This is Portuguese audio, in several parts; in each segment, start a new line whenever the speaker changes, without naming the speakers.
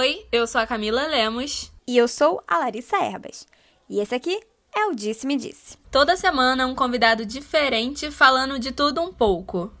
Oi, eu sou a Camila Lemos.
E eu sou a Larissa Erbas. E esse aqui é o Disse Me Disse.
Toda semana um convidado diferente falando de tudo um pouco.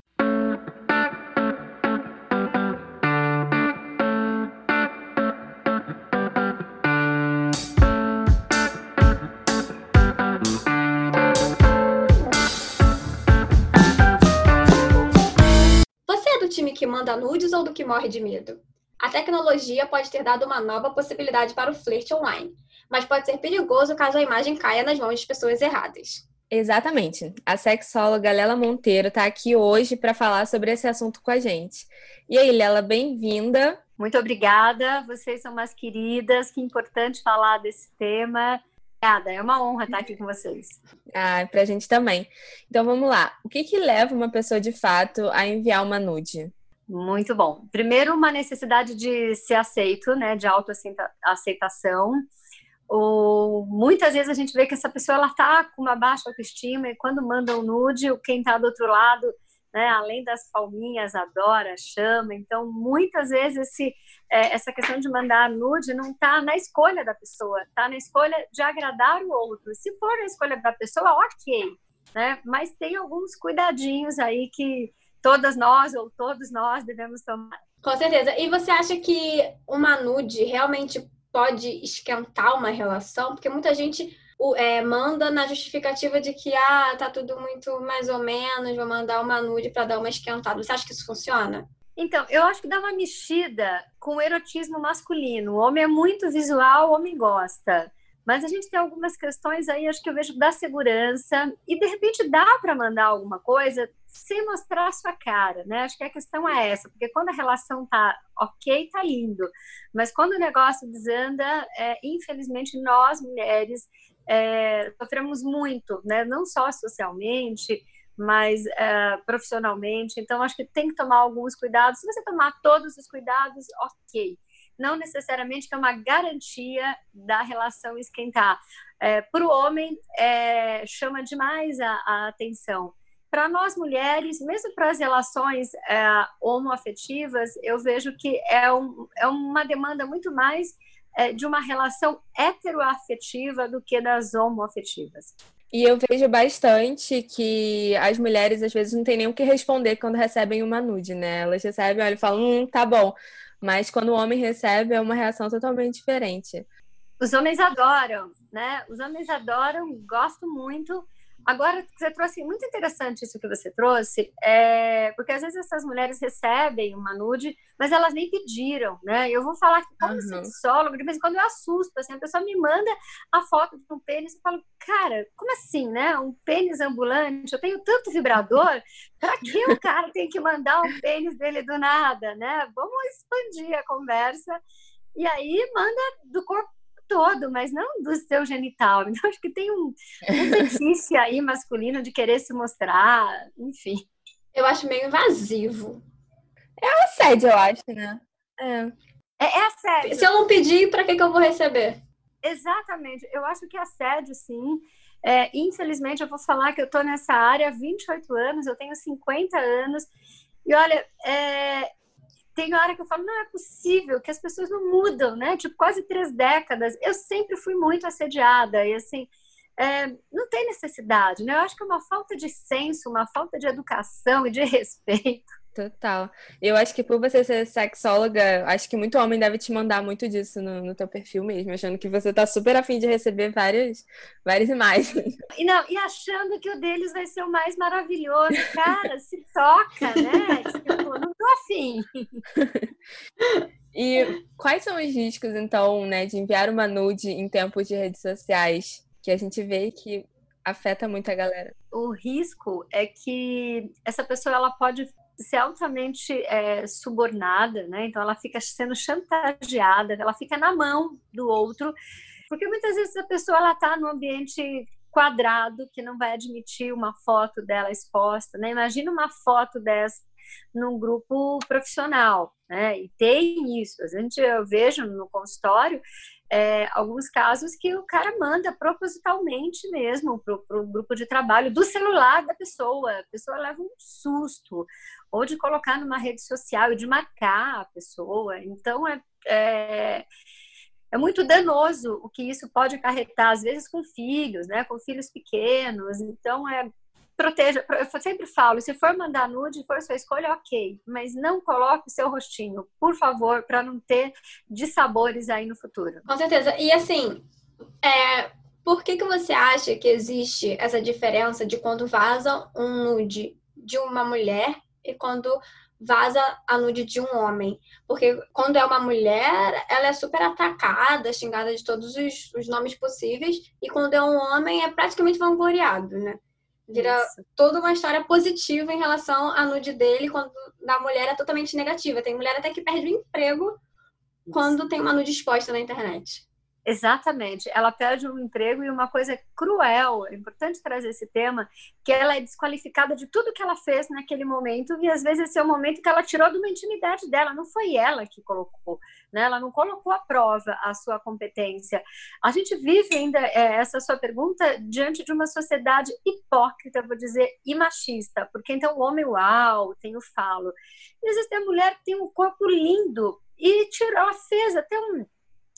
Você é do time que manda nudes ou do que morre de medo? A tecnologia pode ter dado uma nova possibilidade para o flerte online, mas pode ser perigoso caso a imagem caia nas mãos de pessoas erradas.
Exatamente. A sexóloga Lela Monteiro está aqui hoje para falar sobre esse assunto com a gente. E aí, Lela, bem-vinda.
Muito obrigada. Vocês são umas queridas. Que importante falar desse tema. Obrigada, é uma honra estar aqui com vocês.
Ah, para a gente também. Então vamos lá. O que, que leva uma pessoa de fato a enviar uma nude?
Muito bom. Primeiro, uma necessidade de ser aceito, né, de autoaceitação. Muitas vezes a gente vê que essa pessoa ela tá com uma baixa autoestima e quando manda um nude, quem está do outro lado, né, além das palminhas, adora, chama. Então, muitas vezes esse, é, essa questão de mandar nude não está na escolha da pessoa, está na escolha de agradar o outro. Se for na escolha da pessoa, ok, né? Mas tem alguns cuidadinhos aí que todas nós ou todos nós devemos tomar.
Com certeza. E você acha que uma nude realmente pode esquentar uma relação? Porque muita gente é, manda na justificativa de que ah, tá tudo muito mais ou menos, vou mandar uma nude para dar uma esquentada. Você acha que isso funciona?
Então, eu acho que dá uma mexida com o erotismo masculino. O homem é muito visual, o homem gosta. Mas a gente tem algumas questões aí, acho que eu vejo da segurança, e de repente dá para mandar alguma coisa sem mostrar a sua cara, né? Acho que a questão é essa, porque quando a relação tá ok, tá lindo, mas quando o negócio desanda, é, infelizmente nós mulheres é, sofremos muito, né? Não só socialmente, mas é, profissionalmente. Então acho que tem que tomar alguns cuidados. Se você tomar todos os cuidados, ok não necessariamente que é uma garantia da relação esquentar. É, para o homem, é, chama demais a, a atenção. Para nós mulheres, mesmo para as relações é, homoafetivas, eu vejo que é, um, é uma demanda muito mais é, de uma relação heteroafetiva do que das homoafetivas.
E eu vejo bastante que as mulheres às vezes não têm nem o que responder quando recebem uma nude, né? Elas recebem, olha, e falam, hum, tá bom. Mas quando o homem recebe, é uma reação totalmente diferente.
Os homens adoram, né? Os homens adoram, gostam muito. Agora, você trouxe muito interessante isso que você trouxe, é, porque às vezes essas mulheres recebem uma nude, mas elas nem pediram, né? Eu vou falar que, como uhum. sexólogo, de vez em quando eu assusto, assim, a pessoa me manda a foto de um pênis e falo, cara, como assim, né? Um pênis ambulante, eu tenho tanto vibrador, para que o cara tem que mandar um pênis dele do nada, né? Vamos expandir a conversa. E aí manda do corpo todo, mas não do seu genital. Então, acho que tem um, um fetiche aí masculino de querer se mostrar, enfim.
Eu acho meio invasivo.
É assédio, eu acho, né?
É. É, é assédio.
Se eu não pedir, para que, que eu vou receber?
Exatamente. Eu acho que assédio, sim. É, infelizmente, eu vou falar que eu estou nessa área há 28 anos, eu tenho 50 anos. E olha, é, tem hora que eu falo, não é possível que as pessoas não mudam, né? Tipo, quase três décadas. Eu sempre fui muito assediada e assim, é, não tem necessidade, né? Eu acho que é uma falta de senso, uma falta de educação e de respeito.
Total. Eu acho que por você ser sexóloga, acho que muito homem deve te mandar muito disso no, no teu perfil mesmo, achando que você tá super afim de receber várias, várias imagens.
E, não, e achando que o deles vai ser o mais maravilhoso. Cara, se toca, né? Tipo, não tô afim.
E quais são os riscos, então, né, de enviar uma nude em tempos de redes sociais? Que a gente vê que afeta muito a galera.
O risco é que essa pessoa ela pode ser altamente é, subornada, né? Então ela fica sendo chantageada, ela fica na mão do outro, porque muitas vezes a pessoa ela está no ambiente quadrado que não vai admitir uma foto dela exposta, né? Imagina uma foto dessa num grupo profissional, né? E tem isso. A gente eu vejo no consultório é, alguns casos que o cara manda propositalmente mesmo para o grupo de trabalho do celular da pessoa. A pessoa leva um susto, ou de colocar numa rede social e de marcar a pessoa. Então, é, é, é muito danoso o que isso pode acarretar, às vezes com filhos, né? Com filhos pequenos. Então, é proteja. Eu sempre falo, se for mandar nude, for sua escolha, ok. Mas não coloque o seu rostinho, por favor, para não ter dissabores aí no futuro.
Com certeza. E assim, é, por que, que você acha que existe essa diferença de quando vaza um nude de uma mulher e quando vaza a nude de um homem. Porque quando é uma mulher, ela é super atacada, xingada de todos os, os nomes possíveis, e quando é um homem, é praticamente vangloriado, né? Vira Isso. toda uma história positiva em relação à nude dele, quando na mulher é totalmente negativa. Tem mulher até que perde o emprego Isso. quando tem uma nude exposta na internet.
Exatamente. Ela perde um emprego e uma coisa cruel, é importante trazer esse tema, que ela é desqualificada de tudo que ela fez naquele momento e às vezes esse é o momento que ela tirou de uma intimidade dela, não foi ela que colocou, né? Ela não colocou à prova a sua competência. A gente vive ainda é, essa sua pergunta diante de uma sociedade hipócrita, vou dizer, e machista, porque então o homem uau, tem o falo. E às a mulher tem um corpo lindo e tirou, ela fez até um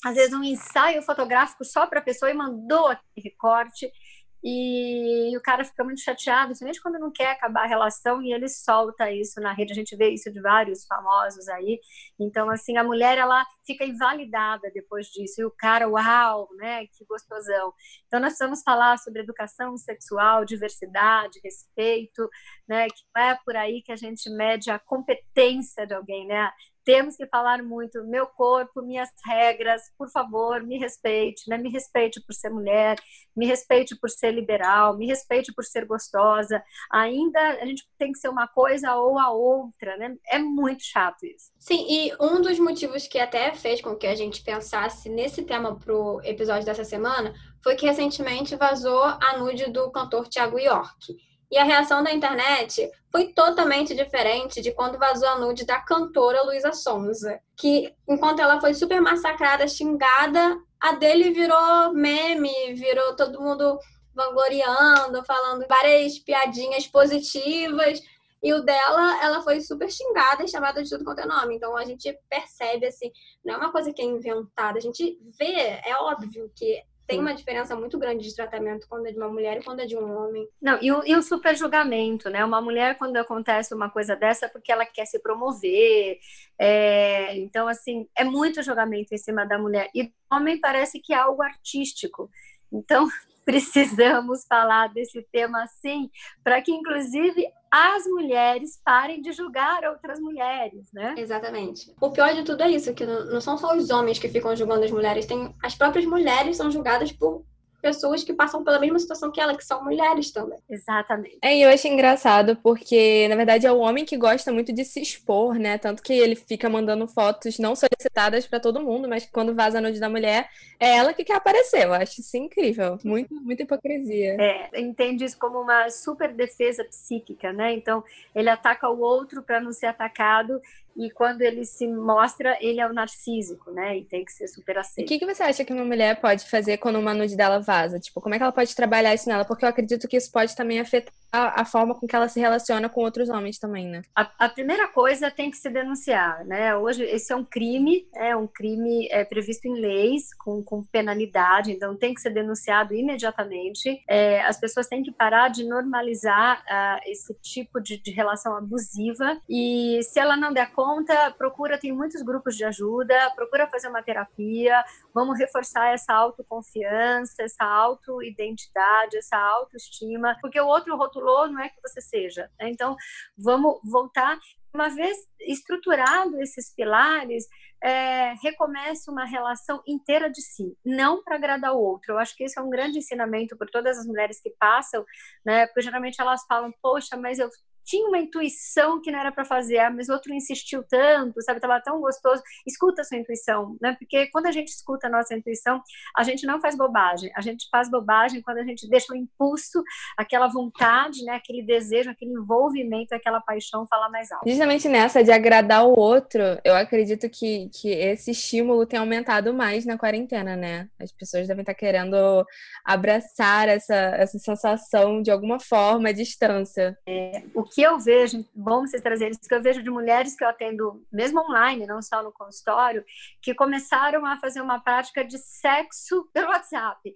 às vezes um ensaio fotográfico só para a pessoa e mandou aquele recorte e o cara fica muito chateado, principalmente quando não quer acabar a relação e ele solta isso na rede. A gente vê isso de vários famosos aí. Então, assim, a mulher ela fica invalidada depois disso e o cara, uau, né? Que gostosão. Então, nós precisamos falar sobre educação sexual, diversidade, respeito, né? Que não é por aí que a gente mede a competência de alguém, né? Temos que falar muito meu corpo, minhas regras, por favor, me respeite, né? Me respeite por ser mulher, me respeite por ser liberal, me respeite por ser gostosa. Ainda a gente tem que ser uma coisa ou a outra, né? É muito chato isso.
Sim, e um dos motivos que até fez com que a gente pensasse nesse tema pro episódio dessa semana foi que recentemente vazou a nude do cantor Thiago York. E a reação da internet foi totalmente diferente de quando vazou a nude da cantora Luísa Sonza, que enquanto ela foi super massacrada, xingada, a dele virou meme, virou todo mundo vangloriando, falando várias piadinhas positivas. E o dela, ela foi super xingada e chamada de tudo quanto é nome. Então a gente percebe, assim, não é uma coisa que é inventada. A gente vê, é óbvio que tem uma diferença muito grande de tratamento quando é de uma mulher e quando é de um homem.
Não, e o, e o super julgamento, né? Uma mulher, quando acontece uma coisa dessa, é porque ela quer se promover. É... Então, assim, é muito julgamento em cima da mulher. E homem parece que é algo artístico. Então, precisamos falar desse tema sim, para que inclusive as mulheres parem de julgar outras mulheres, né?
Exatamente. O pior de tudo é isso, que não são só os homens que ficam julgando as mulheres, tem as próprias mulheres são julgadas por pessoas que passam pela mesma situação que ela, que são mulheres também.
Exatamente.
É, e eu acho engraçado porque, na verdade, é o homem que gosta muito de se expor, né? Tanto que ele fica mandando fotos não solicitadas para todo mundo, mas quando vaza a nude da mulher, é ela que quer aparecer. Eu acho isso incrível. Muito, muita hipocrisia.
É, entende isso como uma super defesa psíquica, né? Então, ele ataca o outro para não ser atacado e quando ele se mostra, ele é o narcísico, né? E tem que ser super aceito.
O que, que você acha que uma mulher pode fazer quando uma nude dela vaza? Tipo, como é que ela pode trabalhar isso nela? Porque eu acredito que isso pode também afetar a, a forma com que ela se relaciona com outros homens também, né?
A, a, primeira coisa tem que se denunciar, né? Hoje, esse é um crime, é um crime é, previsto em leis, com, com penalidade, então tem que ser denunciado imediatamente. É, as pessoas têm que parar de normalizar uh, esse tipo de, de relação abusiva e se ela não der conta, procura, tem muitos grupos de ajuda, procura fazer uma terapia, vamos reforçar essa autoconfiança, essa autoidentidade, essa autoestima, porque o outro rotulou não é que você seja. Né? Então, vamos voltar. Uma vez estruturado esses pilares, é, recomece uma relação inteira de si, não para agradar o outro. Eu acho que esse é um grande ensinamento por todas as mulheres que passam, né? Porque geralmente elas falam, poxa, mas eu tinha uma intuição que não era para fazer, ah, mas o outro insistiu tanto, sabe? Tava tão gostoso. Escuta a sua intuição, né? Porque quando a gente escuta a nossa intuição, a gente não faz bobagem. A gente faz bobagem quando a gente deixa o impulso, aquela vontade, né? Aquele desejo, aquele envolvimento, aquela paixão falar mais alto.
Justamente nessa de agradar o outro, eu acredito que, que esse estímulo tem aumentado mais na quarentena, né? As pessoas devem estar querendo abraçar essa, essa sensação de alguma forma à distância.
É, o que eu vejo, bom vocês trazerem isso, que eu vejo de mulheres que eu atendo, mesmo online, não só no consultório, que começaram a fazer uma prática de sexo pelo WhatsApp.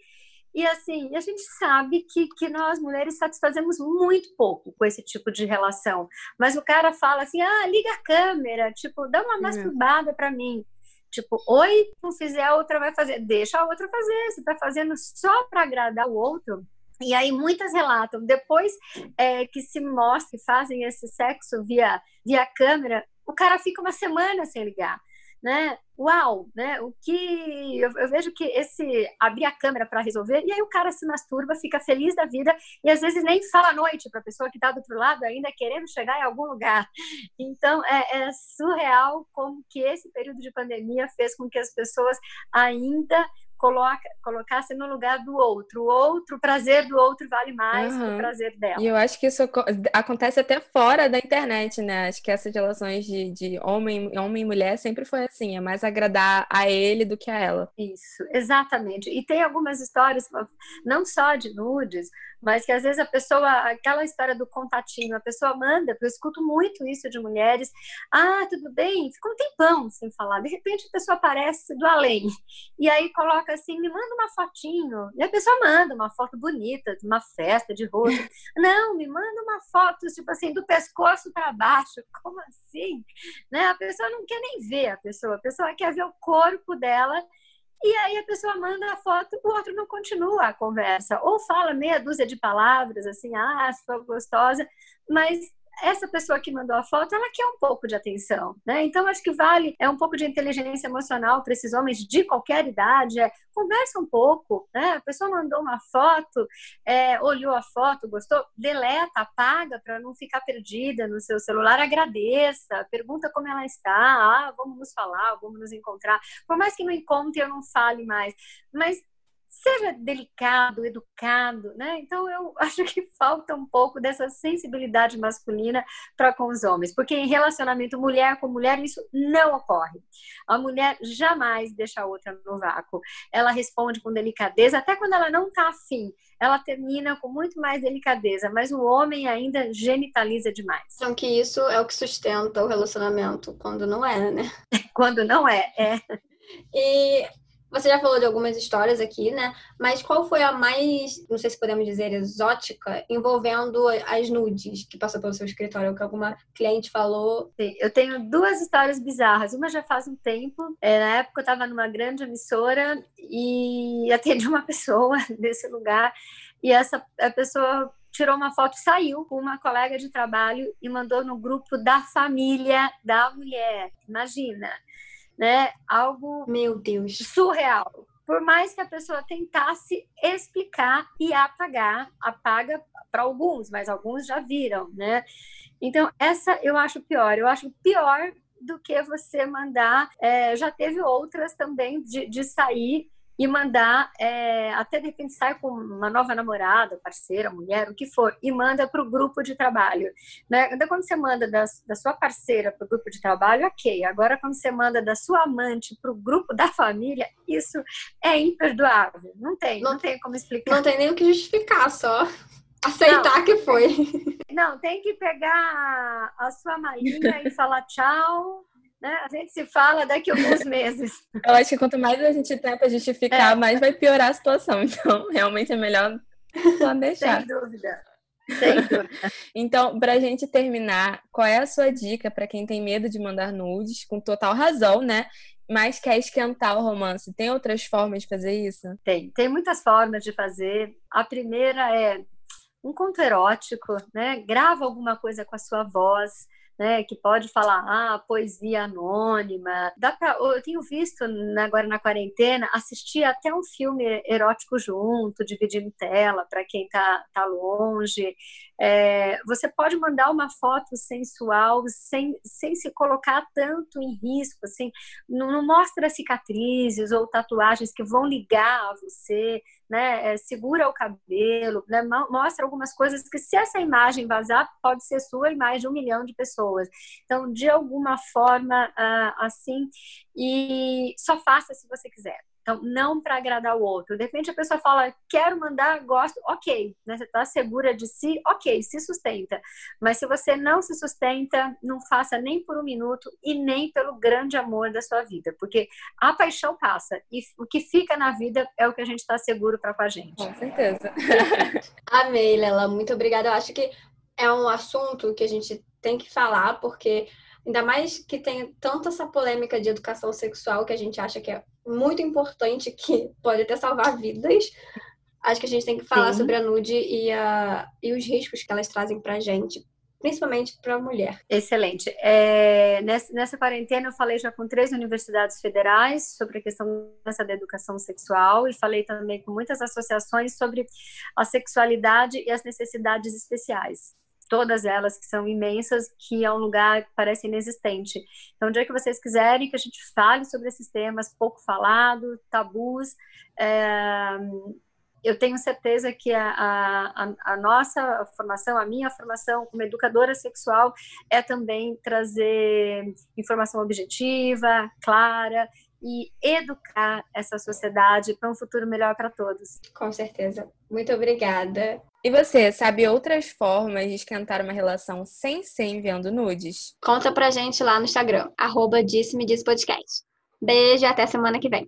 E assim, a gente sabe que, que nós mulheres satisfazemos muito pouco com esse tipo de relação. Mas o cara fala assim: ah, liga a câmera, tipo, dá uma masturbada para mim. Tipo, oi, não fizer, a outra vai fazer. Deixa a outra fazer. Você tá fazendo só para agradar o outro. E aí muitas relatam, depois é, que se mostra, fazem esse sexo via, via câmera, o cara fica uma semana sem ligar né? Uau, né? O que eu, eu vejo que esse abrir a câmera para resolver e aí o cara se masturba, fica feliz da vida e às vezes nem fala à noite para a pessoa que está do outro lado ainda querendo chegar em algum lugar. Então é, é surreal como que esse período de pandemia fez com que as pessoas ainda coloca, colocasse no lugar do outro. O outro, o prazer do outro vale mais uhum. que o prazer dela.
E eu acho que isso acontece até fora da internet, né? Acho que essas relações de, de homem, homem e mulher sempre foi assim, é mais agradar a ele do que a ela.
Isso, exatamente. E tem algumas histórias, não só de nudes, mas que às vezes a pessoa, aquela história do contatinho, a pessoa manda, porque eu escuto muito isso de mulheres, ah, tudo bem, fica um tempão sem falar, de repente a pessoa aparece do além, e aí coloca assim, me manda uma fotinho, e a pessoa manda uma foto bonita, de uma festa, de rosto, não, me manda uma foto, tipo assim, do pescoço para baixo, como assim? Né? A pessoa não quer nem ver a pessoa, a pessoa quer ver o corpo dela, e aí a pessoa manda a foto, o outro não continua a conversa. Ou fala meia dúzia de palavras, assim, ah, sua gostosa, mas essa pessoa que mandou a foto, ela quer um pouco de atenção, né? Então, acho que vale é um pouco de inteligência emocional para esses homens de qualquer idade, é, conversa um pouco, né? A pessoa mandou uma foto, é, olhou a foto, gostou, deleta, apaga para não ficar perdida no seu celular, agradeça, pergunta como ela está, ah, vamos nos falar, vamos nos encontrar. Por mais que não encontre, eu não fale mais, mas seja delicado, educado, né? Então eu acho que falta um pouco dessa sensibilidade masculina para com os homens, porque em relacionamento mulher com mulher isso não ocorre. A mulher jamais deixa a outra no vácuo. Ela responde com delicadeza, até quando ela não está afim. Ela termina com muito mais delicadeza, mas o homem ainda genitaliza demais.
Então que isso é o que sustenta o relacionamento quando não é, né?
quando não é, é.
E você já falou de algumas histórias aqui, né? Mas qual foi a mais, não sei se podemos dizer, exótica, envolvendo as nudes que passou pelo seu escritório, que alguma cliente falou?
Sim, eu tenho duas histórias bizarras. Uma já faz um tempo. É, na época eu estava numa grande emissora e atendi uma pessoa desse lugar. E essa a pessoa tirou uma foto, saiu com uma colega de trabalho e mandou no grupo da família da mulher. Imagina né? Algo
meu Deus
surreal. Por mais que a pessoa tentasse explicar e apagar, apaga para alguns, mas alguns já viram, né? Então essa eu acho pior. Eu acho pior do que você mandar. É, já teve outras também de, de sair e mandar, é, até de repente sai com uma nova namorada, parceira, mulher, o que for, e manda para o grupo de trabalho. Né? Então, quando você manda da, da sua parceira para o grupo de trabalho, ok. Agora, quando você manda da sua amante para o grupo da família, isso é imperdoável. Não tem, não, não tem como explicar.
Não tem nem o que justificar, só aceitar não, que foi.
Não, tem que pegar a sua malinha e falar tchau né? A gente se fala daqui a alguns meses.
Eu acho que quanto mais a gente tenta justificar, é. mais vai piorar a situação. Então, realmente é melhor só deixar.
Sem dúvida. Sem dúvida.
então, para a gente terminar, qual é a sua dica para quem tem medo de mandar nudes, com total razão, né? Mas quer esquentar o romance? Tem outras formas de fazer isso?
Tem, tem muitas formas de fazer. A primeira é um conto erótico, né? Grava alguma coisa com a sua voz né, que pode falar, ah, poesia anônima. Dá pra, eu tenho visto agora na quarentena assistir até um filme erótico junto, dividindo tela para quem está tá longe. É, você pode mandar uma foto sensual sem, sem se colocar tanto em risco, assim, não, não mostra cicatrizes ou tatuagens que vão ligar a você, né? É, segura o cabelo, né? mostra algumas coisas que, se essa imagem vazar, pode ser sua e mais de um milhão de pessoas. Então, de alguma forma, uh, assim, e só faça se você quiser. Então, não para agradar o outro. De repente a pessoa fala, quero mandar, gosto, ok. Né? Você está segura de si, ok, se sustenta. Mas se você não se sustenta, não faça nem por um minuto e nem pelo grande amor da sua vida. Porque a paixão passa e o que fica na vida é o que a gente está seguro com a gente.
Com certeza.
Amei, Lela. Muito obrigada. Eu acho que é um assunto que a gente tem que falar, porque Ainda mais que tem tanta essa polêmica de educação sexual que a gente acha que é muito importante, que pode até salvar vidas. Acho que a gente tem que falar Sim. sobre a nude e, a, e os riscos que elas trazem pra gente, principalmente para a mulher.
Excelente. É, nessa, nessa, quarentena eu falei já com três universidades federais sobre a questão da educação sexual e falei também com muitas associações sobre a sexualidade e as necessidades especiais todas elas que são imensas, que é um lugar que parece inexistente. Então, o dia que vocês quiserem que a gente fale sobre esses temas pouco falado, tabus, é, eu tenho certeza que a, a, a, nossa formação, a minha formação como educadora sexual é também trazer informação objetiva, clara e educar essa sociedade para um futuro melhor para todos.
Com certeza. Muito obrigada.
E você, sabe outras formas de esquentar uma relação sem ser enviando nudes?
Conta pra gente lá no Instagram, arroba disse-me disse podcast. Beijo e até semana que vem.